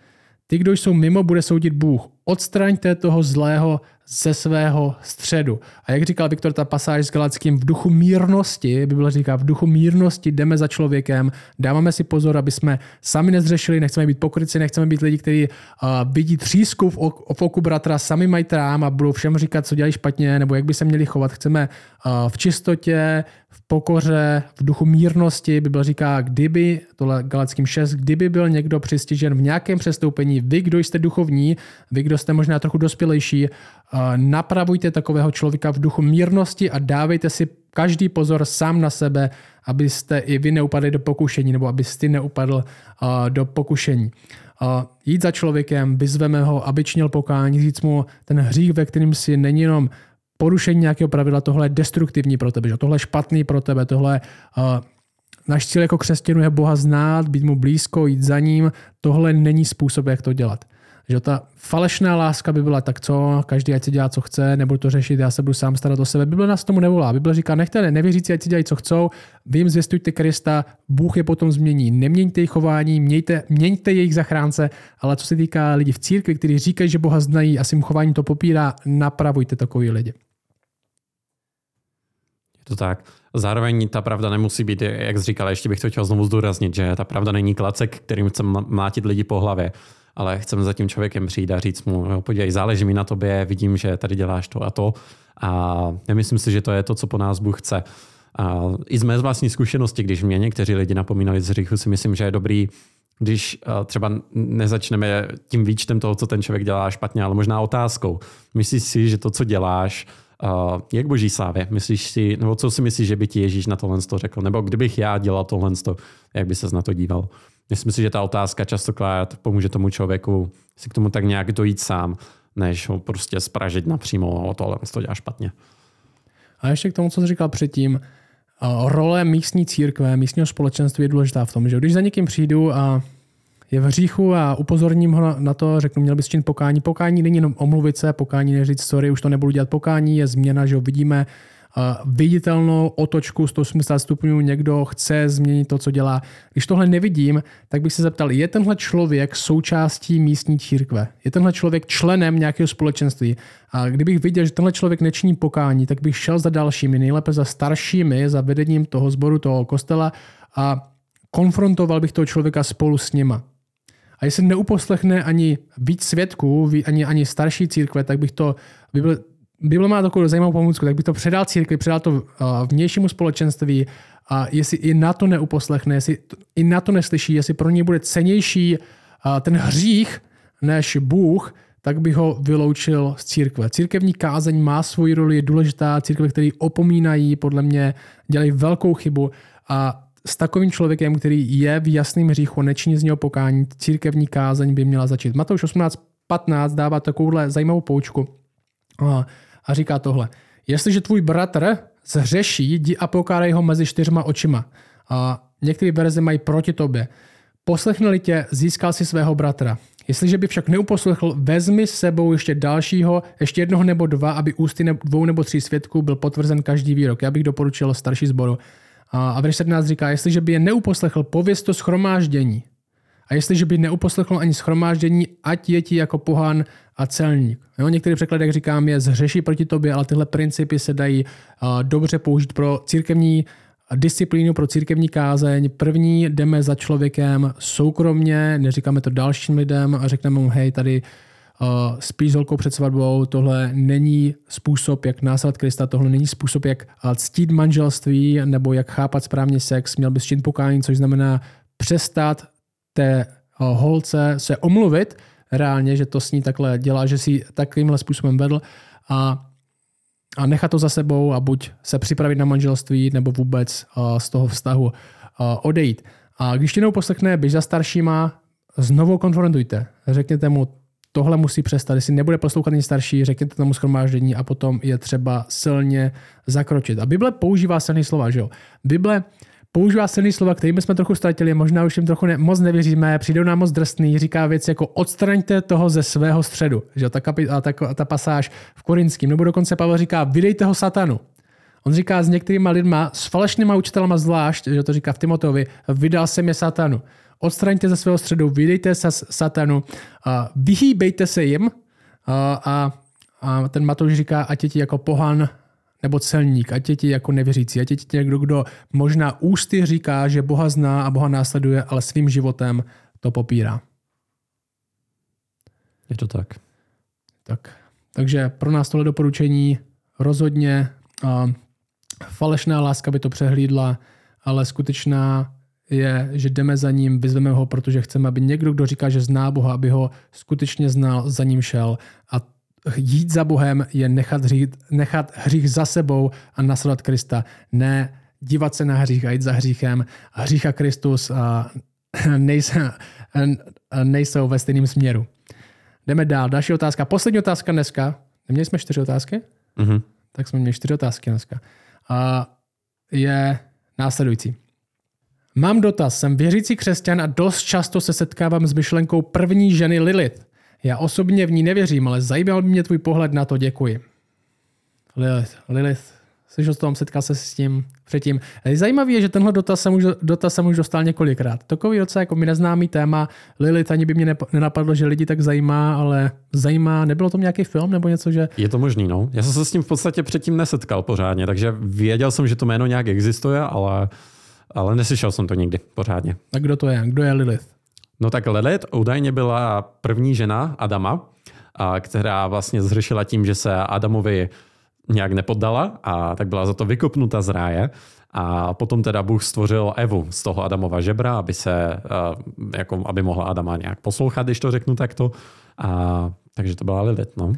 Ty, kdo jsou mimo, bude soudit Bůh. Odstraňte toho zlého ze svého středu. A jak říkal Viktor, ta pasáž s Galackým, v duchu mírnosti, Bible říká, v duchu mírnosti jdeme za člověkem, dáváme si pozor, aby jsme sami nezřešili, nechceme být pokryci, nechceme být lidi, kteří uh, vidí třísku v, ok, v oku bratra, sami mají trám a budou všem říkat, co dělají špatně, nebo jak by se měli chovat. Chceme uh, v čistotě, v pokoře, v duchu mírnosti. Bible říká, kdyby, tohle Galackým 6, kdyby byl někdo přistižen v nějakém přestoupení, vy, kdo jste duchovní, vy, kdo jste možná trochu dospělejší, napravujte takového člověka v duchu mírnosti a dávejte si každý pozor sám na sebe, abyste i vy neupadli do pokušení, nebo abyste neupadl do pokušení. Jít za člověkem, vyzveme ho, aby činil pokání, říct mu ten hřích, ve kterým si není jenom porušení nějakého pravidla, tohle je destruktivní pro tebe, že? tohle je špatný pro tebe, tohle uh, náš cíl jako křesťanů je Boha znát, být mu blízko, jít za ním, tohle není způsob, jak to dělat. Že ta falešná láska by byla tak co, každý ať si dělá, co chce, nebudu to řešit, já se budu sám starat o sebe. Bible nás tomu nevolá. Bible říká, nechte nevěřící, ať si dělají, co chcou, vy jim zvěstujte Krista, Bůh je potom změní. Neměňte jejich chování, mějte, měňte jejich zachránce, ale co se týká lidí v církvi, kteří říkají, že Boha znají a svým chování to popírá, napravujte takový lidi. Je to tak. Zároveň ta pravda nemusí být, jak jsi říkal, ještě bych to chtěl znovu zdůraznit, že ta pravda není klacek, kterým chce mlátit lidi po hlavě ale chceme za tím člověkem přijít a říct mu, jo, podívej, záleží mi na tobě, vidím, že tady děláš to a to a nemyslím si, že to je to, co po nás Bůh chce. A I z mé vlastní zkušenosti, když mě někteří lidi napomínali z hříchu, si myslím, že je dobrý, když třeba nezačneme tím výčtem toho, co ten člověk dělá špatně, ale možná otázkou. Myslíš si, že to, co děláš, jak boží slávě? Myslíš si, nebo co si myslíš, že by ti Ježíš na tohle řekl? Nebo kdybych já dělal tohle, jak by se na to díval? Myslím si, že ta otázka častokrát pomůže tomu člověku si k tomu tak nějak dojít sám, než ho prostě spražit napřímo o tohle to dělá špatně. A ještě k tomu, co jsi říkal předtím, role místní církve, místního společenství je důležitá v tom, že když za někým přijdu a je v hříchu a upozorním ho na to, řeknu, měl bys činit pokání. Pokání není jenom omluvit se, pokání neříct, sorry, už to nebudu dělat. Pokání je změna, že ho vidíme viditelnou otočku 180 stupňů, někdo chce změnit to, co dělá. Když tohle nevidím, tak bych se zeptal, je tenhle člověk součástí místní církve? Je tenhle člověk členem nějakého společenství? A kdybych viděl, že tenhle člověk nečiní pokání, tak bych šel za dalšími, nejlépe za staršími, za vedením toho sboru, toho kostela a konfrontoval bych toho člověka spolu s nima. A jestli neuposlechne ani víc svědků, ani, ani starší církve, tak bych to, by byl Bible má takovou zajímavou pomůcku, tak by to předal církvi, předal to uh, vnějšímu společenství a jestli i na to neuposlechne, jestli i na to neslyší, jestli pro něj bude cenější uh, ten hřích než Bůh, tak by ho vyloučil z církve. Církevní kázeň má svoji roli, je důležitá. Církve, které opomínají, podle mě dělají velkou chybu a s takovým člověkem, který je v jasném hříchu, nečiní z něho pokání, církevní kázeň by měla začít. Matouš 18.15 dává takovouhle zajímavou poučku a, a říká tohle. Jestliže tvůj bratr zhřeší, jdi a pokárej ho mezi čtyřma očima. A některé verze mají proti tobě. Poslechne tě, získal si svého bratra. Jestliže by však neuposlechl, vezmi s sebou ještě dalšího, ještě jednoho nebo dva, aby ústy dvou nebo tří svědků byl potvrzen každý výrok. Já bych doporučil starší sboru. A verš 17 říká, jestliže by je neuposlechl, pověz to schromáždění. A jestliže by neuposlechl ani schromáždění, ať je ti jako pohán a celník. Jo, některý překlad, jak říkám, je zhřeší proti tobě, ale tyhle principy se dají uh, dobře použít pro církevní disciplínu pro církevní kázeň. První jdeme za člověkem soukromně, neříkáme to dalším lidem a řekneme mu, hej, tady uh, s holkou před svatbou, tohle není způsob, jak následovat Krista, tohle není způsob, jak ctít manželství nebo jak chápat správně sex, měl bys činit pokání, což znamená přestat té uh, holce se omluvit reálně, že to s ní takhle dělá, že si takovýmhle způsobem vedl a a nechat to za sebou a buď se připravit na manželství, nebo vůbec z toho vztahu odejít. A když tě poslechne, běž za staršíma, znovu konfrontujte. Řekněte mu, tohle musí přestat. Jestli nebude poslouchat ani starší, řekněte tomu schromáždění a potom je třeba silně zakročit. A Bible používá silné slova, že jo? Bible používá silný slova, kterými jsme trochu ztratili, možná už jim trochu ne, moc nevěříme, přijdou nám moc drsný, říká věci jako odstraňte toho ze svého středu. Že? Ta, kapi, a ta, ta pasáž v Korinském, nebo dokonce Pavel říká, vydejte ho satanu. On říká s některýma lidma, s falešnýma učitelama zvlášť, že to říká v Timoteovi, vydal jsem je satanu. Odstraňte ze svého středu, vydejte se satanu, vyhýbejte se jim a, a, a ten Matouš říká, ať je ti jako pohan nebo celník, ať je ti jako nevěřící, ať je ti někdo, kdo možná ústy říká, že Boha zná a Boha následuje, ale svým životem to popírá. Je to tak. Tak. Takže pro nás tohle doporučení rozhodně uh, falešná láska by to přehlídla, ale skutečná je, že jdeme za ním, vyzveme ho, protože chceme, aby někdo, kdo říká, že zná Boha, aby ho skutečně znal, za ním šel. A jít za Bohem je nechat hřích, nechat hřích za sebou a nasledovat Krista. Ne dívat se na hřích a jít za hříchem. Hřích a Kristus a nejsou, nejsou ve stejném směru. Jdeme dál. Další otázka. Poslední otázka dneska. Neměli jsme čtyři otázky? Mm-hmm. Tak jsme měli čtyři otázky dneska. A je následující. Mám dotaz. Jsem věřící křesťan a dost často se setkávám s myšlenkou první ženy Lilith. Já osobně v ní nevěřím, ale zajímal by mě tvůj pohled na to, děkuji. Lilith, Lilith, slyšel jsi tom, setkal se s tím předtím. Zajímavé je, že tenhle dotaz jsem už, dotaz jsem už dostal několikrát. Takový docela jako mi neznámý téma. Lilith ani by mě nenapadlo, že lidi tak zajímá, ale zajímá, nebylo to nějaký film nebo něco, že... Je to možný, no. Já jsem se s tím v podstatě předtím nesetkal pořádně, takže věděl jsem, že to jméno nějak existuje, ale, ale neslyšel jsem to nikdy pořádně. A kdo to je? Kdo je Lilith? No tak Lilith údajně byla první žena Adama, a která vlastně zřešila tím, že se Adamovi nějak nepoddala a tak byla za to vykopnuta z ráje. A potom teda Bůh stvořil Evu z toho Adamova žebra, aby se, jako, aby mohla Adama nějak poslouchat, když to řeknu takto. A, takže to byla Lilith, no.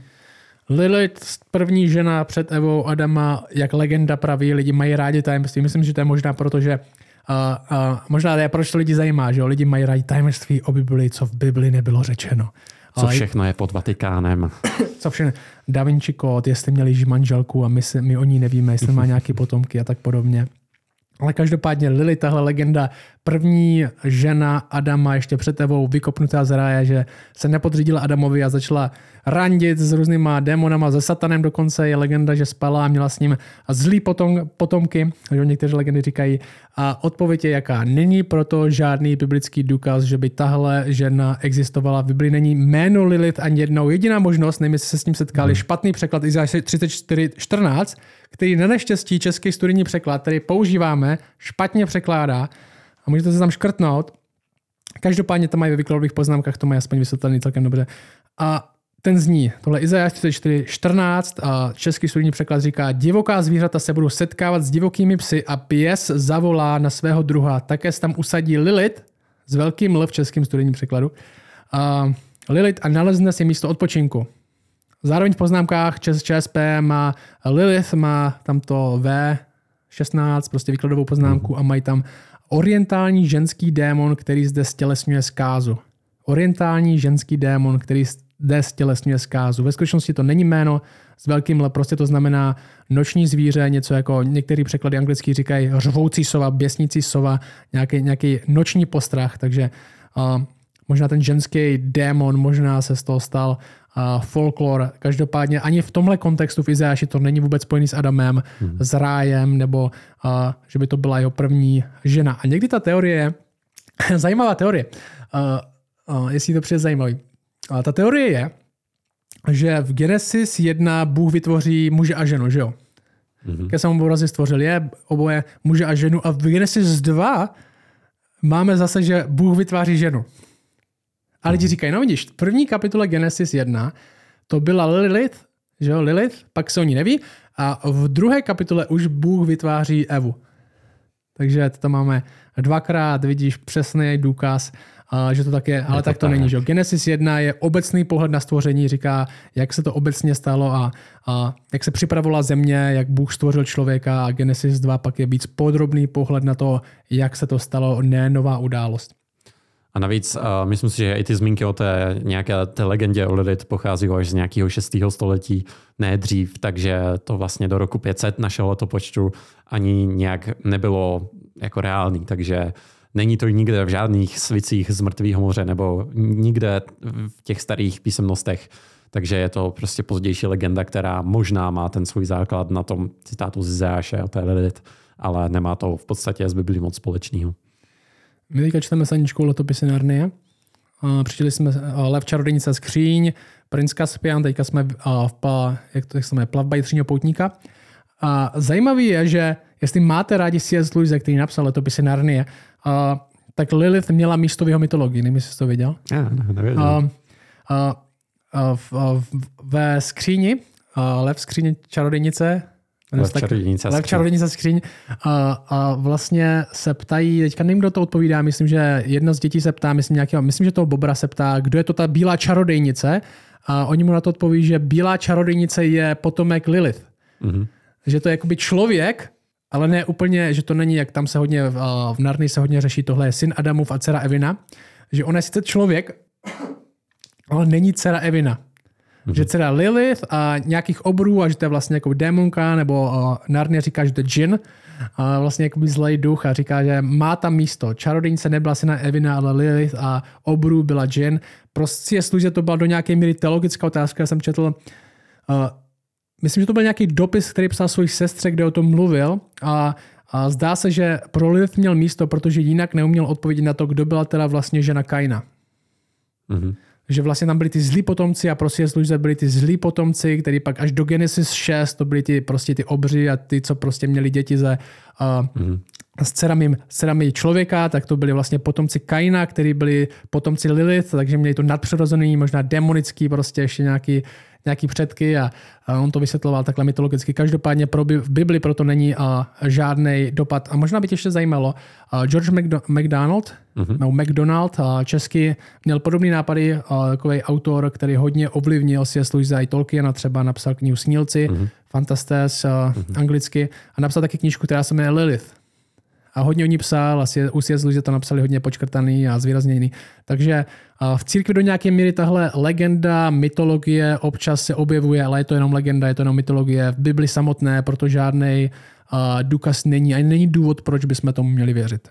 Lilith, první žena před Evou Adama, jak legenda praví, lidi mají rádi tajemství. Myslím, že to je možná proto, že a, a možná je, proč to lidi zajímá, že jo? lidi mají rádi tajemství o Bibli, co v Bibli nebylo řečeno. Co všechno je pod Vatikánem. Co všechno. Da Vinci kód, jestli měli manželku a my, se, my o ní nevíme, jestli má nějaké potomky a tak podobně. Ale každopádně Lily, tahle legenda, první žena Adama ještě před tebou vykopnutá z ráje, že se nepodřídila Adamovi a začala randit s různýma démonama, se satanem dokonce je legenda, že spala a měla s ním zlý potom, potomky, že někteří legendy říkají. A odpověď je jaká? Není proto žádný biblický důkaz, že by tahle žena existovala. V Biblii není jméno Lilith ani jednou. Jediná možnost, nevím, jestli se s tím setkali, hmm. špatný překlad Izajáš 34.14, který na neštěstí český studijní překlad, který používáme, špatně překládá a můžete se tam škrtnout. Každopádně to mají ve výkladových poznámkách, to mají aspoň vysvětlený celkem dobře. A ten zní, tohle Izajáš 34, 14 a český studijní překlad říká, divoká zvířata se budou setkávat s divokými psy a pěs zavolá na svého druha. Také se tam usadí Lilith, s velkým L v českým studijním překladu. A Lilith a nalezne si místo odpočinku. Zároveň v poznámkách ČS, ČSP má Lilith, má tam to V16, prostě výkladovou poznámku a mají tam orientální ženský démon, který zde stělesňuje zkázu. Orientální ženský démon, který zde stělesňuje zkázu. Ve skutečnosti to není jméno s velkým L, prostě to znamená noční zvíře, něco jako některý překlady anglický říkají řvoucí sova, běsnící sova, nějaký, nějaký noční postrach, takže uh, možná ten ženský démon, možná se z toho stal folklor. Každopádně ani v tomhle kontextu v Izajáši to není vůbec spojený s Adamem, hmm. s rájem, nebo uh, že by to byla jeho první žena. A někdy ta teorie je zajímavá teorie, uh, uh, jestli to přijde zajímavý. Uh, ta teorie je, že v Genesis 1 Bůh vytvoří muže a ženu, že jo? Mm-hmm. Ke samomu obrazi stvořil je oboje muže a ženu a v Genesis 2 máme zase, že Bůh vytváří ženu. A lidi říkají, no vidíš, v první kapitole Genesis 1 to byla Lilith, že jo, Lilith, pak se o ní neví, a v druhé kapitole už Bůh vytváří Evu. Takže to máme dvakrát, vidíš, přesný důkaz, že to tak je, ale je tak to tak. není. Že? Genesis 1 je obecný pohled na stvoření, říká, jak se to obecně stalo a, a jak se připravovala země, jak Bůh stvořil člověka a Genesis 2 pak je víc podrobný pohled na to, jak se to stalo, ne nová událost. A navíc uh, myslím si, že i ty zmínky o té nějaké té legendě o Lilith pochází až z nějakého 6. století, ne dřív, takže to vlastně do roku 500 našeho letopočtu ani nějak nebylo jako reálný, takže není to nikde v žádných svicích z mrtvého moře nebo nikde v těch starých písemnostech. Takže je to prostě pozdější legenda, která možná má ten svůj základ na tom citátu z Izáše o té Lilith, ale nemá to v podstatě s Biblí moc společného. My teďka čteme saničkou letopisy Narnie. Přišli jsme Lev čarodejnice skříň, Prince Caspian, teďka jsme v, jak to se jmenuje, plavba jitřního poutníka. A zajímavý je, že jestli máte rádi C.S. Lewis, který napsal letopisy Narnie, uh, tak Lilith měla místo v jeho mytologii, nevím, jestli jsi to věděl. Já, nevěděl. Uh, uh, uh, uh, ve skříni, uh, lev skříně čarodejnice, Lev čarodějnice Lev čarodějnice skříň. A, a, vlastně se ptají, teďka nevím, kdo to odpovídá, myslím, že jedna z dětí se ptá, myslím, nějakého, myslím, že toho Bobra se ptá, kdo je to ta bílá čarodejnice. A oni mu na to odpoví, že bílá čarodejnice je potomek Lilith. Mm-hmm. Že to je jakoby člověk, ale ne úplně, že to není, jak tam se hodně, v Narni se hodně řeší, tohle je syn Adamův a dcera Evina, že on je sice člověk, ale není dcera Evina. Mm-hmm. Že dcera Lilith a nějakých obrů a že to je vlastně jako démonka, nebo uh, Narnia říká, že to je džin, a vlastně jako zlej duch a říká, že má tam místo. Čarodejnice nebyla syna Evina, ale Lilith a obrů byla džin. Prostě jestli to byla do nějaké míry teologická otázka, já jsem četl uh, myslím, že to byl nějaký dopis, který psal svůj sestře, kde o tom mluvil a, a zdá se, že pro Lilith měl místo, protože jinak neuměl odpovědět na to, kdo byla teda vlastně žena Kaina. Mm-hmm. Že vlastně tam byli ty zlí potomci a prostě služze byli ty zlí potomci, který pak až do Genesis 6 to byli ty, prostě ty obři a ty, co prostě měli děti ze, uh, mm-hmm. s, dcerami, s dcerami člověka, tak to byli vlastně potomci Kaina, který byli potomci Lilith, takže měli to nadpřirozený, možná demonický, prostě ještě nějaký nějaký předky a, on to vysvětloval takhle mytologicky. Každopádně pro, v Bibli proto není žádný dopad. A možná by tě ještě zajímalo, George McDo- McDonald, mm-hmm. no McDonald, a česky, měl podobný nápady, takový autor, který hodně ovlivnil C.S. Lewisa i Tolkiena, třeba napsal knihu Snílci, mm-hmm. Fantastes mm-hmm. anglicky a napsal taky knížku, která se jmenuje Lilith a hodně o ní psal, asi u C.S. to napsali hodně počkrtaný a zvýrazněný. Takže v církvi do nějaké míry tahle legenda, mytologie občas se objevuje, ale je to jenom legenda, je to jenom mytologie. V Bibli samotné, proto žádný důkaz není, ani není důvod, proč bychom tomu měli věřit.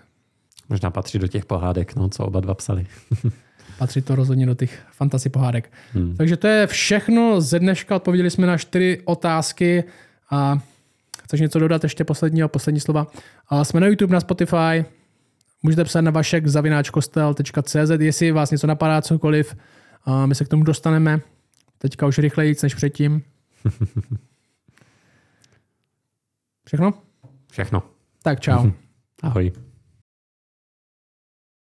Možná patří do těch pohádek, no, co oba dva psali. patří to rozhodně do těch fantasy pohádek. Hmm. Takže to je všechno ze dneška. Odpověděli jsme na čtyři otázky. A Chceš něco dodat ještě posledního, poslední slova? A jsme na YouTube, na Spotify, můžete psát na vašek zavináčkostel.cz, jestli vás něco napadá, cokoliv, a my se k tomu dostaneme. Teďka už rychleji než předtím. Všechno? Všechno. Tak čau. Ahoj.